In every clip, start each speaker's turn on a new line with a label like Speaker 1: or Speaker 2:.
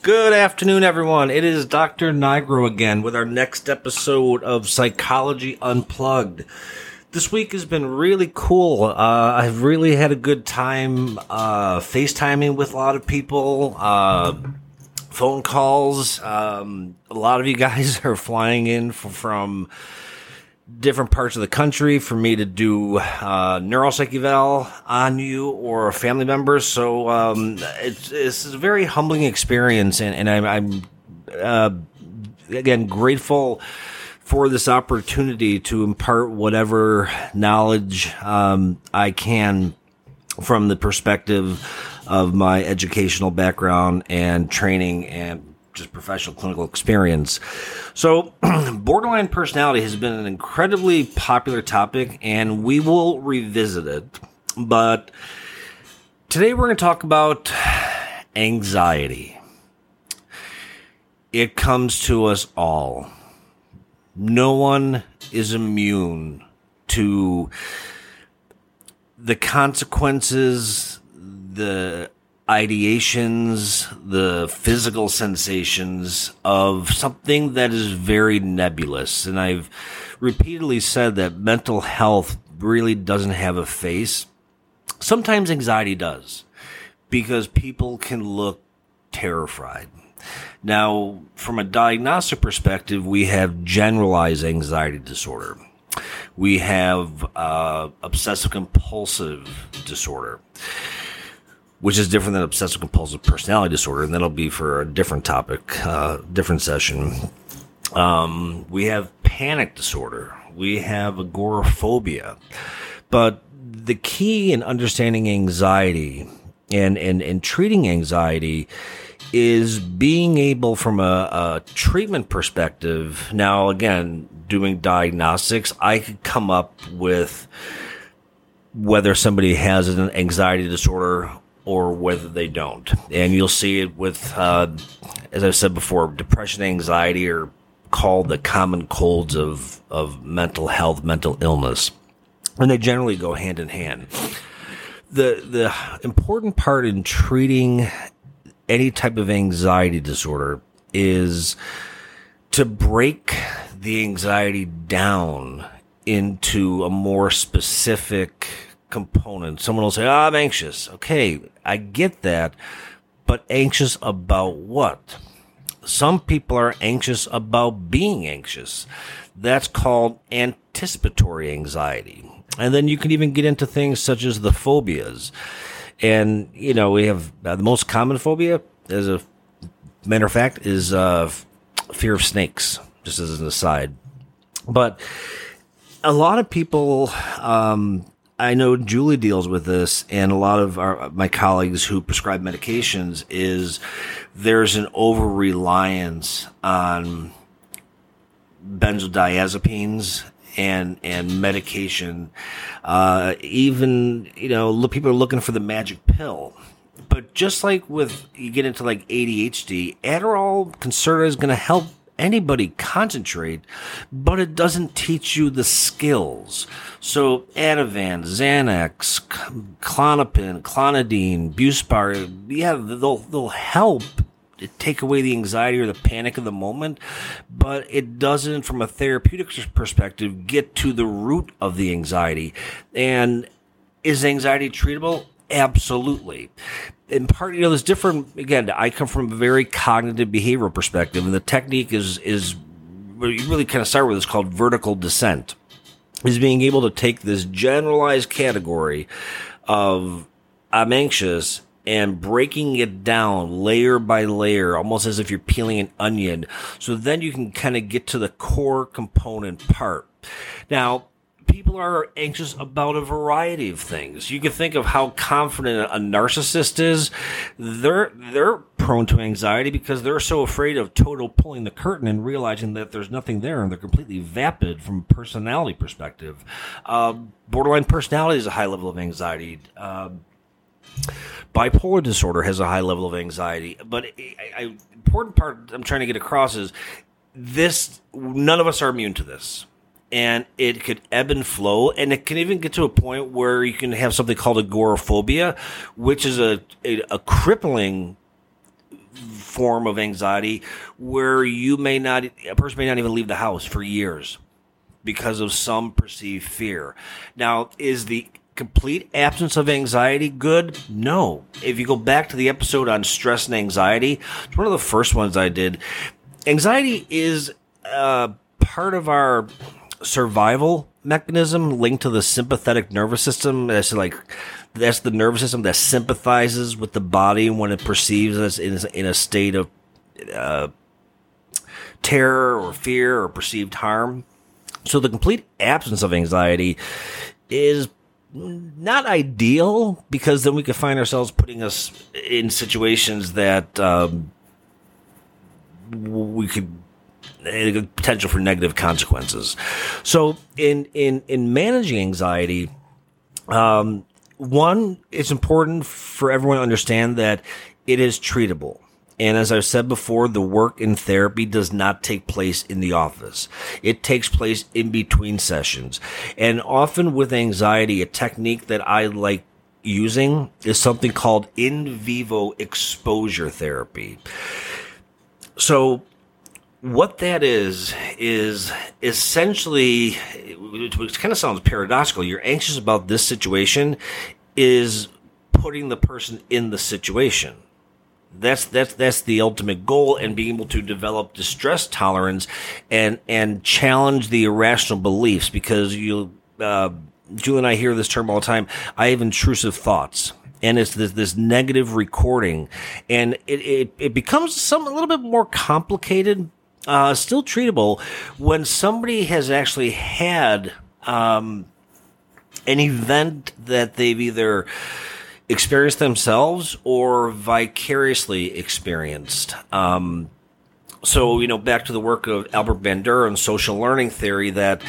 Speaker 1: Good afternoon, everyone. It is Dr. Nigro again with our next episode of Psychology Unplugged. This week has been really cool. Uh, I've really had a good time uh, FaceTiming with a lot of people, uh, phone calls. Um, a lot of you guys are flying in from different parts of the country for me to do uh, neuropsych eval on you or family members. So um, it's, it's a very humbling experience, and, and I'm, I'm uh, again grateful for this opportunity to impart whatever knowledge um, I can from the perspective of my educational background and training and just professional clinical experience. So, borderline personality has been an incredibly popular topic, and we will revisit it. But today we're going to talk about anxiety. It comes to us all. No one is immune to the consequences, the ideations, the physical sensations of something that is very nebulous. And I've repeatedly said that mental health really doesn't have a face. Sometimes anxiety does because people can look terrified. Now, from a diagnostic perspective, we have generalized anxiety disorder. We have uh, obsessive compulsive disorder which is different than obsessive compulsive personality disorder, and that'll be for a different topic, uh, different session. Um, we have panic disorder. We have agoraphobia. But the key in understanding anxiety and, and, and treating anxiety is being able from a, a treatment perspective. Now, again, doing diagnostics, I could come up with whether somebody has an anxiety disorder or whether they don't. And you'll see it with, uh, as I said before, depression, anxiety are called the common colds of, of mental health, mental illness. And they generally go hand in hand. The, the important part in treating any type of anxiety disorder is to break the anxiety down into a more specific component. Someone will say, oh, I'm anxious. Okay, I get that, but anxious about what? Some people are anxious about being anxious. That's called anticipatory anxiety. And then you can even get into things such as the phobias. And, you know, we have uh, the most common phobia, as a matter of fact, is uh, fear of snakes, just as an aside. But a lot of people um, I know Julie deals with this, and a lot of our, my colleagues who prescribe medications is there's an over reliance on benzodiazepines and and medication. Uh, even you know, people are looking for the magic pill. But just like with you get into like ADHD, Adderall, Concerta is going to help anybody concentrate, but it doesn't teach you the skills. So Ativan, Xanax, Klonopin, Clonidine, Buspar, yeah, they'll, they'll help take away the anxiety or the panic of the moment, but it doesn't, from a therapeutic perspective, get to the root of the anxiety. And is anxiety treatable? Absolutely in part, you know, there's different. Again, I come from a very cognitive behavioral perspective, and the technique is is you really kind of start with is called vertical descent. Is being able to take this generalized category of I'm anxious and breaking it down layer by layer, almost as if you're peeling an onion. So then you can kind of get to the core component part. Now, people are anxious about a variety of things. You can think of how confident a narcissist is. They're they're prone to anxiety because they're so afraid of Toto pulling the curtain and realizing that there's nothing there, and they're completely vapid from a personality perspective. Uh, borderline personality is a high level of anxiety. Uh, bipolar disorder has a high level of anxiety, but I, I, important part I'm trying to get across is this: none of us are immune to this and it could ebb and flow, and it can even get to a point where you can have something called agoraphobia, which is a, a, a crippling form of anxiety where you may not, a person may not even leave the house for years because of some perceived fear. Now, is the complete absence of anxiety good? No. If you go back to the episode on stress and anxiety, it's one of the first ones I did. Anxiety is uh, part of our survival mechanism linked to the sympathetic nervous system. That's like that's the nervous system that sympathizes with the body when it perceives us in, in a state of uh, terror or fear or perceived harm. So the complete absence of anxiety is not ideal because then we could find ourselves putting us in situations that um, we could potential for negative consequences. So in in in managing anxiety, um, one, it's important for everyone to understand that it is treatable. And as I've said before, the work in therapy does not take place in the office. It takes place in between sessions. And often with anxiety, a technique that I like using is something called in vivo exposure therapy. So what that is is essentially which kind of sounds paradoxical you're anxious about this situation is putting the person in the situation that's that's that's the ultimate goal and being able to develop distress tolerance and and challenge the irrational beliefs because you uh, Julie and I hear this term all the time. I have intrusive thoughts and it's this, this negative recording and it, it, it becomes some a little bit more complicated uh, still treatable when somebody has actually had um, an event that they've either experienced themselves or vicariously experienced. Um, so, you know, back to the work of Albert Bandura and social learning theory that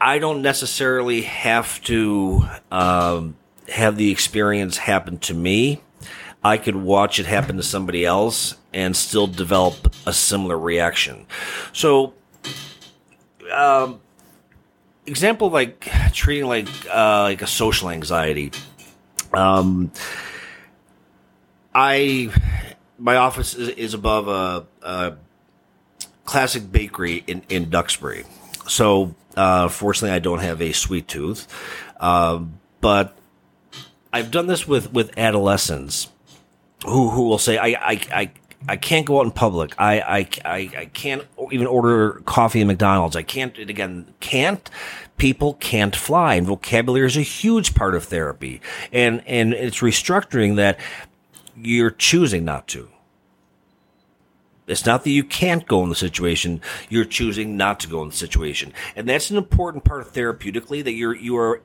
Speaker 1: I don't necessarily have to um, have the experience happen to me. I could watch it happen to somebody else and still develop a similar reaction. So, um, example like treating like uh, like a social anxiety. Um, I my office is, is above a, a, classic bakery in in Duxbury, so uh, fortunately I don't have a sweet tooth, uh, but I've done this with with adolescents who who will say I I, I I can't go out in public. I, I, I, I can't even order coffee at McDonald's. I can't, again, can't. People can't fly. And vocabulary is a huge part of therapy. And, and it's restructuring that you're choosing not to. It's not that you can't go in the situation. You're choosing not to go in the situation. And that's an important part of therapeutically that you're, you are,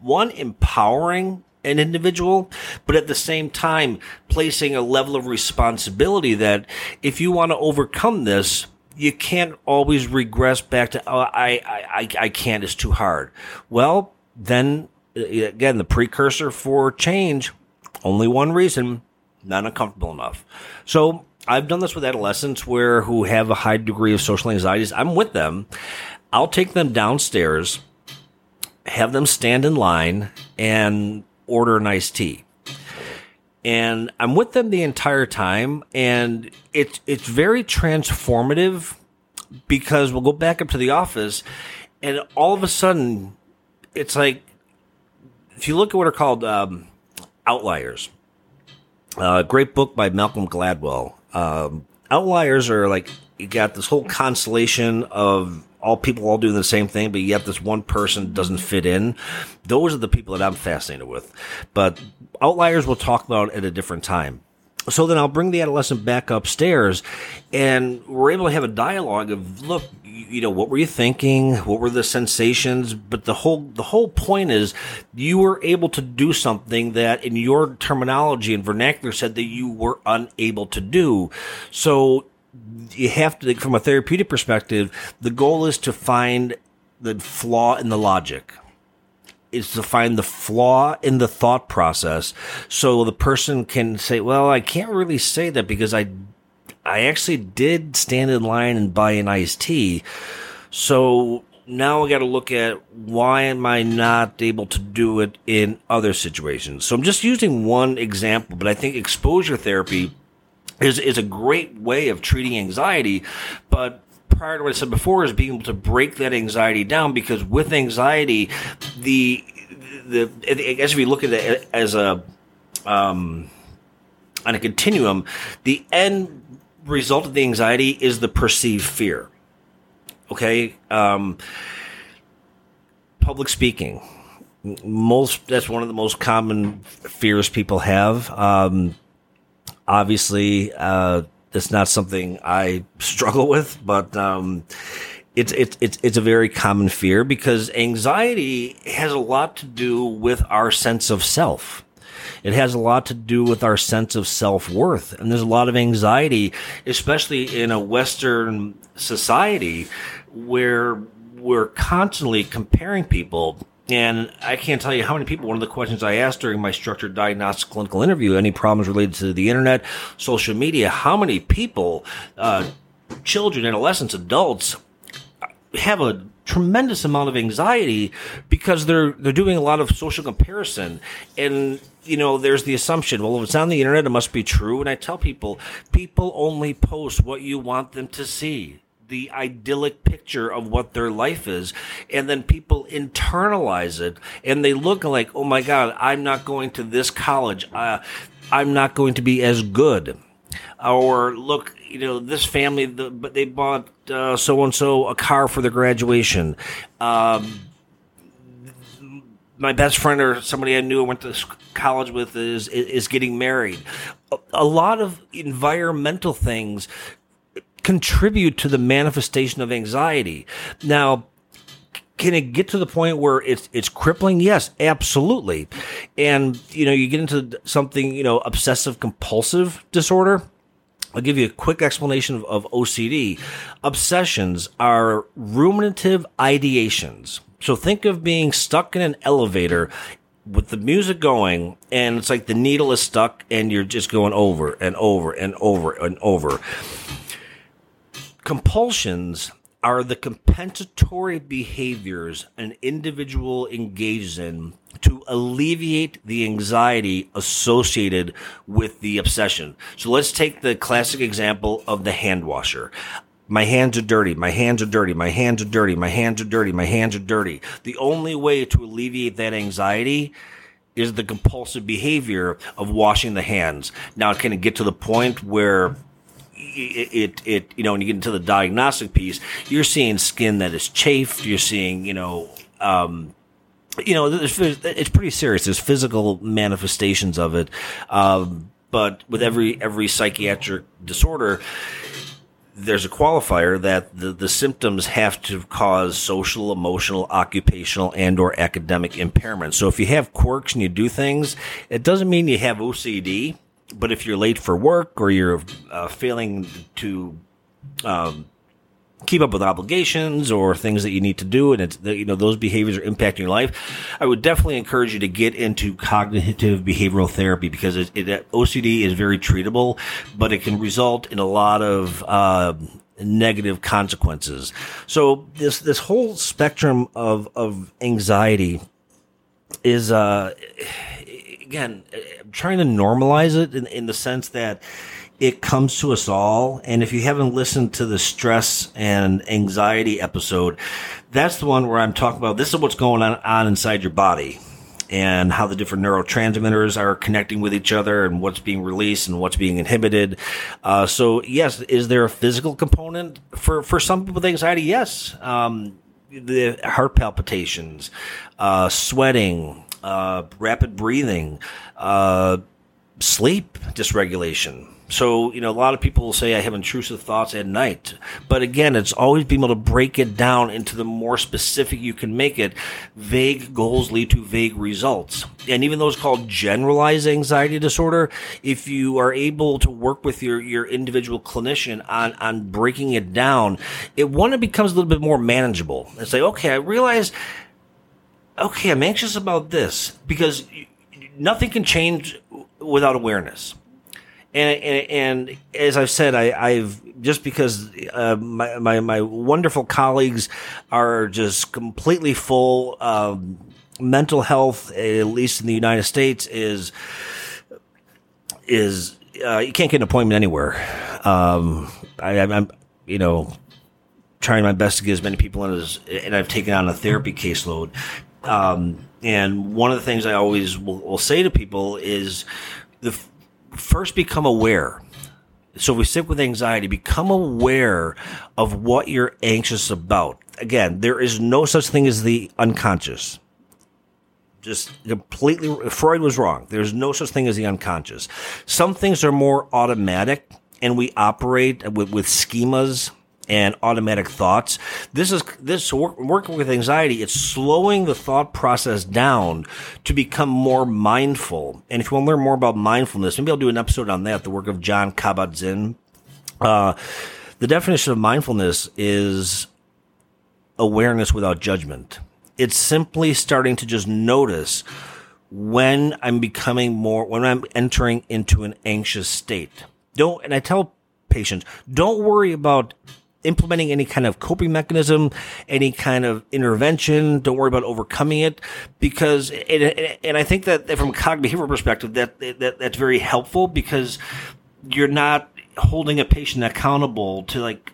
Speaker 1: one, empowering an individual, but at the same time, placing a level of responsibility that if you want to overcome this, you can't always regress back to, oh, I, I, I can't, it's too hard. Well, then again, the precursor for change, only one reason, not uncomfortable enough. So I've done this with adolescents where who have a high degree of social anxieties. I'm with them. I'll take them downstairs, have them stand in line and order an iced tea. And I'm with them the entire time, and it's it's very transformative because we'll go back up to the office, and all of a sudden, it's like if you look at what are called um, outliers. A uh, great book by Malcolm Gladwell. Um, outliers are like you got this whole constellation of all people all doing the same thing, but yet this one person doesn't fit in. Those are the people that I'm fascinated with. But outliers we'll talk about at a different time. So then I'll bring the adolescent back upstairs and we're able to have a dialogue of, look, you know, what were you thinking? What were the sensations? But the whole, the whole point is you were able to do something that in your terminology and vernacular said that you were unable to do. So you have to, from a therapeutic perspective, the goal is to find the flaw in the logic. Is to find the flaw in the thought process, so the person can say, "Well, I can't really say that because I, I actually did stand in line and buy an iced tea." So now I got to look at why am I not able to do it in other situations. So I'm just using one example, but I think exposure therapy is, is a great way of treating anxiety. But prior to what I said before is being able to break that anxiety down because with anxiety, the, the, I guess if you look at it as a, um, on a continuum, the end result of the anxiety is the perceived fear. Okay. Um, public speaking. Most, that's one of the most common fears people have. Um, obviously, uh, it's not something I struggle with, but, um, it's, it's, it's, it's a very common fear because anxiety has a lot to do with our sense of self. It has a lot to do with our sense of self worth. And there's a lot of anxiety, especially in a Western society where we're constantly comparing people. And I can't tell you how many people, one of the questions I asked during my structured diagnostic clinical interview, any problems related to the internet, social media, how many people, uh, children, adolescents, adults have a tremendous amount of anxiety because they're they're doing a lot of social comparison. And you know there's the assumption well if it's on the internet it must be true. And i tell people people only post what you want them to see the idyllic picture of what their life is and then people internalize it and they look like oh my god i'm not going to this college uh, i'm not going to be as good or look you know, this family, the, but they bought so and so a car for their graduation. Um, my best friend or somebody I knew I went to college with is is getting married. A, a lot of environmental things contribute to the manifestation of anxiety. Now, can it get to the point where it's it's crippling? Yes, absolutely. And you know, you get into something, you know, obsessive compulsive disorder I'll give you a quick explanation of, of, OCD. Obsessions are ruminative ideations. So think of being stuck in an elevator with the music going and it's like the needle is stuck and you're just going over and over and over and over. Compulsions are the compensatory behaviors an individual engages in to alleviate the anxiety associated with the obsession. So let's take the classic example of the hand washer. My hands are dirty. My hands are dirty. My hands are dirty. My hands are dirty. My hands are dirty. The only way to alleviate that anxiety is the compulsive behavior of washing the hands. Now, can it get to the point where it, it, you know, when you get into the diagnostic piece, you're seeing skin that is chafed. You're seeing, you know, um, you know, it's pretty serious. There's physical manifestations of it, um, but with every every psychiatric disorder, there's a qualifier that the, the symptoms have to cause social, emotional, occupational, and or academic impairment. So if you have quirks and you do things, it doesn't mean you have OCD. But if you're late for work or you're uh, failing to um, keep up with obligations or things that you need to do and it's you know those behaviors are impacting your life i would definitely encourage you to get into cognitive behavioral therapy because it, it, ocd is very treatable but it can result in a lot of uh, negative consequences. So this this whole spectrum of of anxiety is uh again I'm trying to normalize it in, in the sense that it comes to us all. And if you haven't listened to the stress and anxiety episode, that's the one where I'm talking about this is what's going on, on inside your body and how the different neurotransmitters are connecting with each other and what's being released and what's being inhibited. Uh, so yes, is there a physical component for, for some people with anxiety? Yes. Um, the heart palpitations, uh, sweating, uh, rapid breathing, uh, sleep dysregulation, so, you know, a lot of people will say I have intrusive thoughts at night. But again, it's always being able to break it down into the more specific you can make it. Vague goals lead to vague results. And even those called generalized anxiety disorder, if you are able to work with your, your individual clinician on, on breaking it down, it one, it becomes a little bit more manageable. And say, okay, I realize, okay, I'm anxious about this because nothing can change without awareness and, and, and as I've said, I, have just because uh, my, my, my wonderful colleagues are just completely full. Um, mental health, at least in the United States, is is uh, you can't get an appointment anywhere. Um, I, am you know, trying my best to get as many people in as, and I've taken on a therapy caseload. Um, and one of the things I always will, will say to people is the f- first become aware. So if we sit with anxiety, become aware of what you're anxious about. Again, there is no such thing as the unconscious just completely Freud was wrong. There's no such thing as the unconscious. Some things are more automatic and we operate with, with schemas and automatic thoughts. This is this work, working with anxiety. It's slowing the thought process down to become more mindful. And if you want to learn more about mindfulness, maybe I'll do an episode on that. The work of Jon Kabat-Zinn. Uh, the definition of mindfulness is awareness without judgment. It's simply starting to just notice when I'm becoming more, when I'm entering into an anxious state. Don't, and I tell patients, don't worry about implementing any kind of coping mechanism, any kind of intervention. Don't worry about overcoming it because, and, and I think that from a cognitive behavioral perspective, that, that that's very helpful because you're not holding a patient accountable to like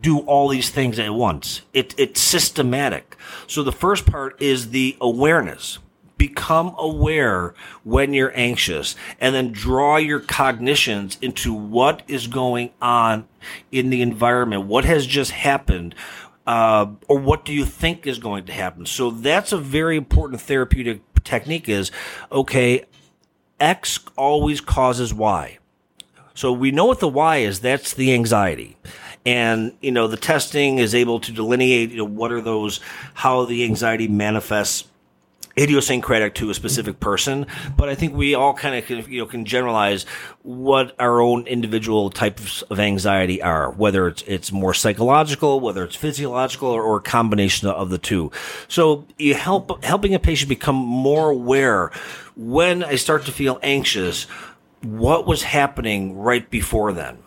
Speaker 1: do all these things at once. It, it's systematic. So the first part is the awareness become aware when you're anxious and then draw your cognitions into what is going on in the environment, what has just happened, uh, or what do you think is going to happen. So that's a very important therapeutic technique is, okay, X always causes Y. So we know what the Y is. That's the anxiety. And, you know, the testing is able to delineate, you know, what are those, how the anxiety manifests idiosyncratic to a specific person, but I think we all kind of you know can generalize what our own individual types of anxiety are, whether it's it's more psychological, whether it's physiological, or, or a combination of the two. So you help helping a patient become more aware when I start to feel anxious, what was happening right before then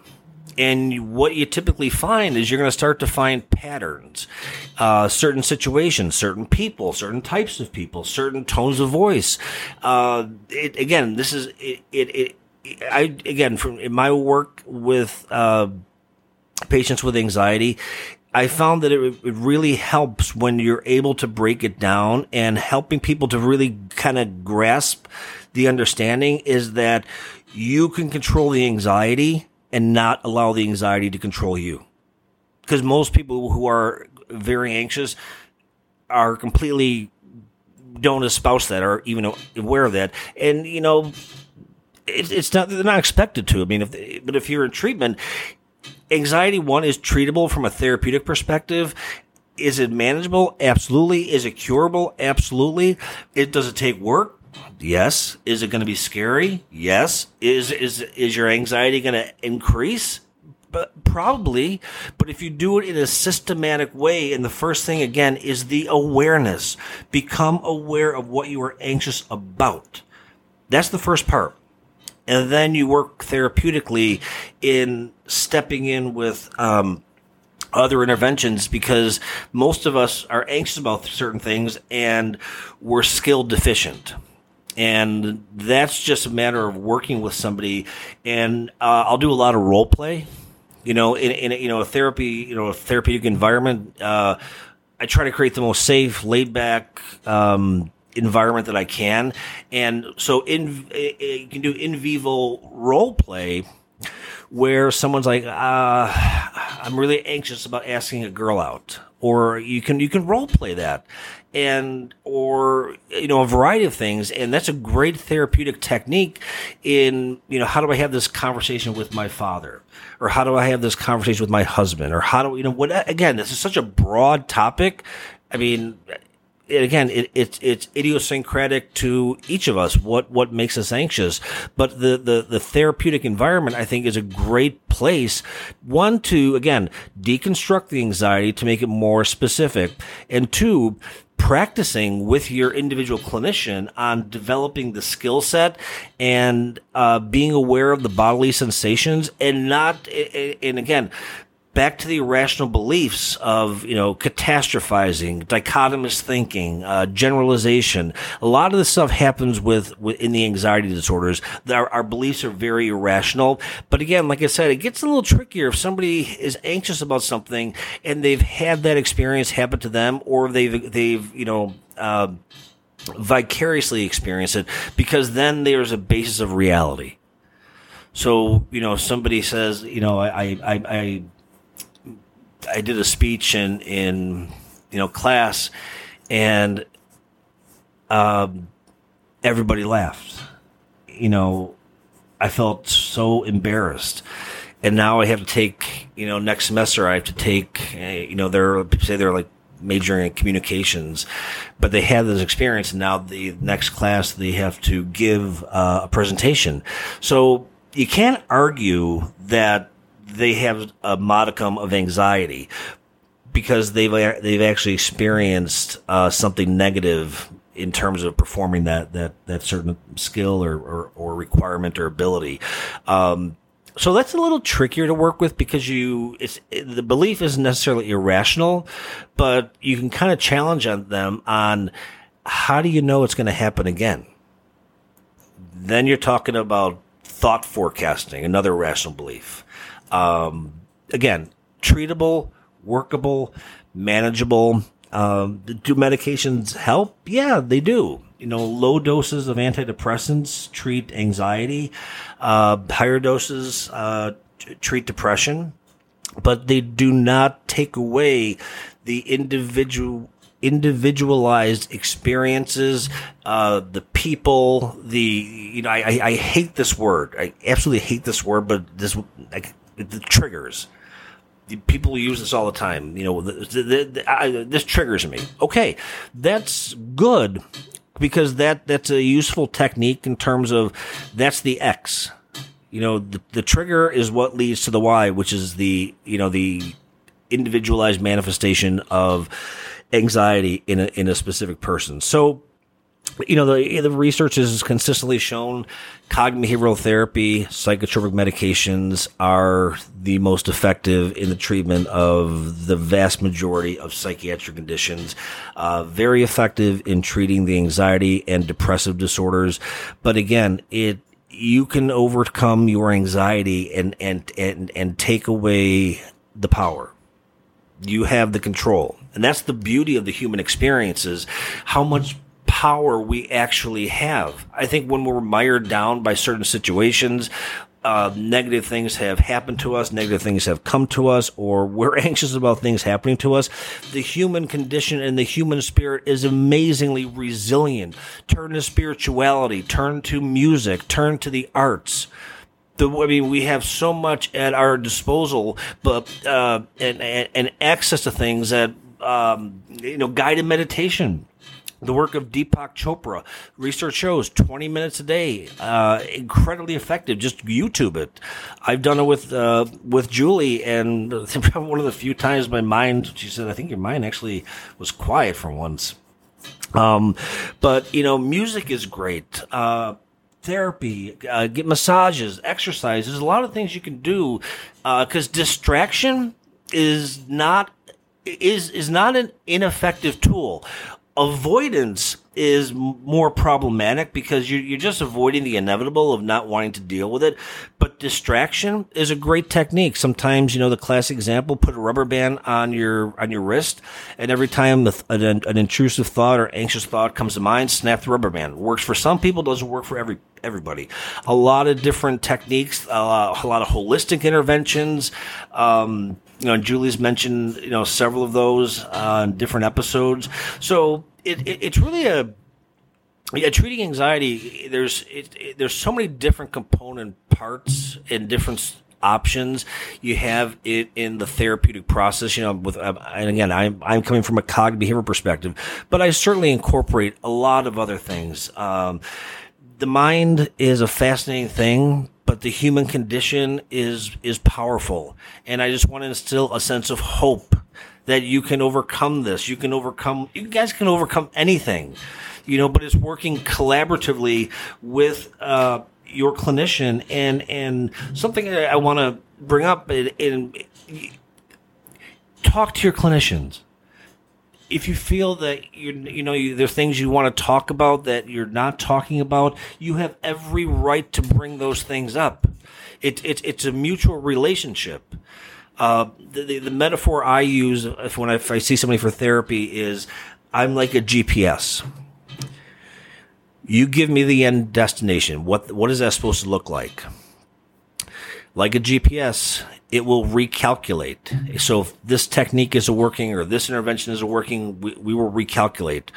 Speaker 1: and what you typically find is you're going to start to find patterns, uh, certain situations, certain people, certain types of people, certain tones of voice. Uh, it, again, this is it, it, it. I again from in my work with uh, patients with anxiety, I found that it, it, really helps when you're able to break it down and helping people to really kind of grasp the understanding is that you can control the anxiety and not allow the anxiety to control you. Because most people who are very anxious are completely don't espouse that or even aware of that. And, you know, it, it's not, they're not expected to. I mean, if, they, but if you're in treatment, anxiety one is treatable from a therapeutic perspective. Is it manageable? Absolutely. Is it curable? Absolutely. It does it take work? Yes. Is it going to be scary? Yes. Is is is your anxiety going to increase? But probably. But if you do it in a systematic way, and the first thing again is the awareness. Become aware of what you are anxious about. That's the first part. And then you work therapeutically in stepping in with um, other interventions because most of us are anxious about certain things and we're skill deficient and that's just a matter of working with somebody. And uh, I'll do a lot of role play. You know, in, in you know a therapy, you know, a therapeutic environment. Uh, I try to create the most safe, laid back um, environment that I can, and so in you can do in vivo role play where someone's like, uh, I'm really anxious about asking a girl out, or you can you can role play that, and or you know a variety of things. And that's a great therapeutic technique in you know how do i have this conversation with my father? Or how do i have this conversation with my husband? Or how do you know what again this is such a broad topic. I mean again, it, it's it's idiosyncratic to each of us. What what makes us anxious? But the, the the therapeutic environment, I think, is a great place. One to again deconstruct the anxiety to make it more specific, and two practicing with your individual clinician on developing the skill set and uh, being aware of the bodily sensations and not and again back to the irrational beliefs of you know catastrophizing, dichotomous thinking, uh, generalization. A lot of this stuff happens with, with in the anxiety disorders. Our, our, beliefs are very irrational. But again, like I said, it gets a little trickier if somebody is anxious about something and they've had that experience happen to them, or they've they've you know. Uh, vicariously experienced it because then there's a basis of reality. So, you know, somebody says, you know, I, I, I, I did a speech in in you know class, and um, everybody laughed. You know, I felt so embarrassed, and now I have to take you know next semester I have to take eh, you know they're say they're like majoring in communications, but they had this experience, and now the next class they have to give uh, a presentation. So you can't argue that they have a modicum of anxiety because they've they've actually experienced uh, something negative in terms of performing that that that certain skill or or, or requirement or ability. Um, so that's a little trickier to work with because you it's it, the belief isn't necessarily irrational, but you can kind of challenge on them on how do you know it's going to happen again. Then you're talking about thought forecasting, another rational belief. Um, again, treatable, workable, manageable. Um, do medications help? Yeah, they do. You know, low doses of antidepressants treat anxiety. Uh, higher doses uh, treat depression, but they do not take away the individual individualized experiences, uh, the people, the you know, I, I, hate this word. I absolutely hate this word, but this like the triggers. People use this all the time. You know, the, the, the, I, this triggers me. Okay, that's good because that that's a useful technique in terms of that's the X. You know, the, the trigger is what leads to the Y, which is the you know the individualized manifestation of anxiety in a in a specific person. So you know, the, the research has consistently shown cognitive behavioral therapy, psychotropic medications are the most effective in the treatment of the vast majority of psychiatric conditions. Uh, very effective in treating the anxiety and depressive disorders. But again, it, you can overcome your anxiety and, and, and, and take away the power. You have the control. And that's the beauty of the human experience is how much power we actually have. I think when we're mired down by certain situations, uh, negative things have happened to us, negative things have come to us, or we're anxious about things happening to us. The human condition and the human spirit is amazingly resilient. Turn to spirituality, turn to music, turn to the arts. The, I mean, we have so much at our disposal, but uh, and, and, and access to things that um, you know, guided meditation the work of Deepak Chopra. Research shows 20 minutes a day, uh, incredibly effective. Just YouTube it. I've done it with uh, with Julie, and one of the few times my mind, she said, I think your mind actually was quiet for once. Um, but you know, music is great. Uh, therapy, uh, get massages, exercise. There's a lot of things you can do because uh, distraction is not is is not an ineffective tool avoidance is more problematic because you're, you're just avoiding the inevitable of not wanting to deal with it. But distraction is a great technique. Sometimes, you know, the classic example, put a rubber band on your, on your wrist. And every time an, an intrusive thought or anxious thought comes to mind, snap the rubber band. Works for some people, doesn't work for every, everybody. A lot of different techniques, uh, a lot of holistic interventions. Um, you know, Julie's mentioned, you know, several of those uh, different episodes. So it, it, it's really a yeah, treating anxiety. There's it, there's so many different component parts and different options you have it in the therapeutic process. You know, with uh, and again, I'm I'm coming from a cognitive behavior perspective, but I certainly incorporate a lot of other things. Um, the mind is a fascinating thing, but the human condition is is powerful, and I just want to instill a sense of hope that you can overcome this. You can overcome. You guys can overcome anything, you know. But it's working collaboratively with uh, your clinician, and and something I want to bring up and, in talk to your clinicians. If you feel that you you know you, there are things you want to talk about that you're not talking about, you have every right to bring those things up. It, it it's a mutual relationship. Uh, the, the, the metaphor I use if when I, if I see somebody for therapy is I'm like a GPS. You give me the end destination. What what is that supposed to look like? Like a GPS, it will recalculate. So if this technique isn't working or this intervention isn't working, we, we will recalculate.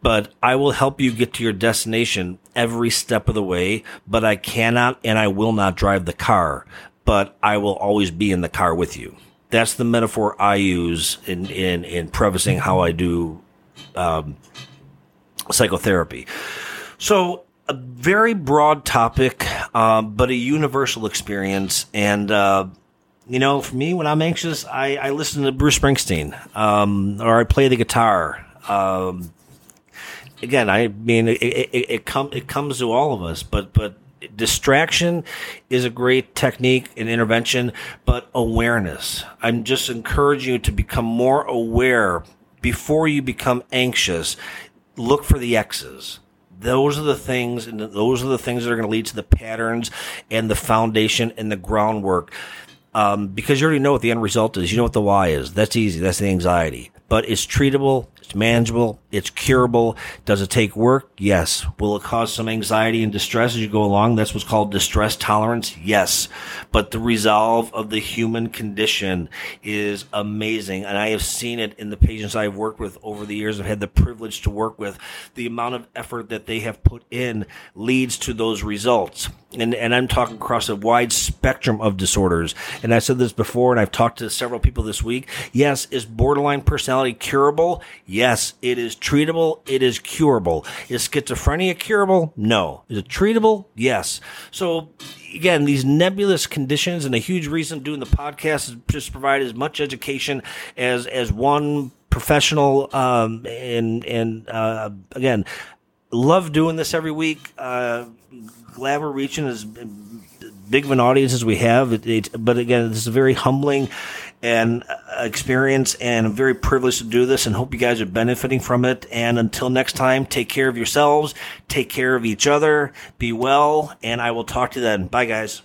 Speaker 1: But I will help you get to your destination every step of the way, but I cannot and I will not drive the car, but I will always be in the car with you. That's the metaphor I use in, in, in prefacing how I do um, psychotherapy. So, a very broad topic, um, but a universal experience. And, uh, you know, for me, when I'm anxious, I, I listen to Bruce Springsteen, um, or I play the guitar. Um, again, I mean, it, it, it, com- it comes to all of us, but, but distraction is a great technique and intervention, but awareness. I'm just encouraging you to become more aware before you become anxious. Look for the X's those are the things, and those are the things that are going to lead to the patterns and the foundation and the groundwork. Um, because you already know what the end result is. You know what the why is. That's easy. That's the anxiety. But it's treatable. It's manageable. It's curable. Does it take work? Yes. Will it cause some anxiety and distress as you go along? That's what's called distress tolerance. Yes. But the resolve of the human condition is amazing. And I have seen it in the patients I've worked with over the years. I've had the privilege to work with. The amount of effort that they have put in leads to those results. And, and I'm talking across a wide spectrum of disorders. And I said this before, and I've talked to several people this week. Yes, is borderline personality curable? It is treatable. It is curable. Is schizophrenia curable? No. Is it treatable? Yes. So again, these nebulous conditions, and a huge reason doing the podcast is just provide as much education as as one professional. Um, and and uh, again, love doing this every week. Uh, glad we're reaching as big of an audience as we have. It, it, but again, this is very humbling and uh, experience, and I'm very privileged to do this, and hope you guys are benefiting from it. And until next time, take care of yourselves, take care of each other, be well, and I will talk to you then. Bye, guys.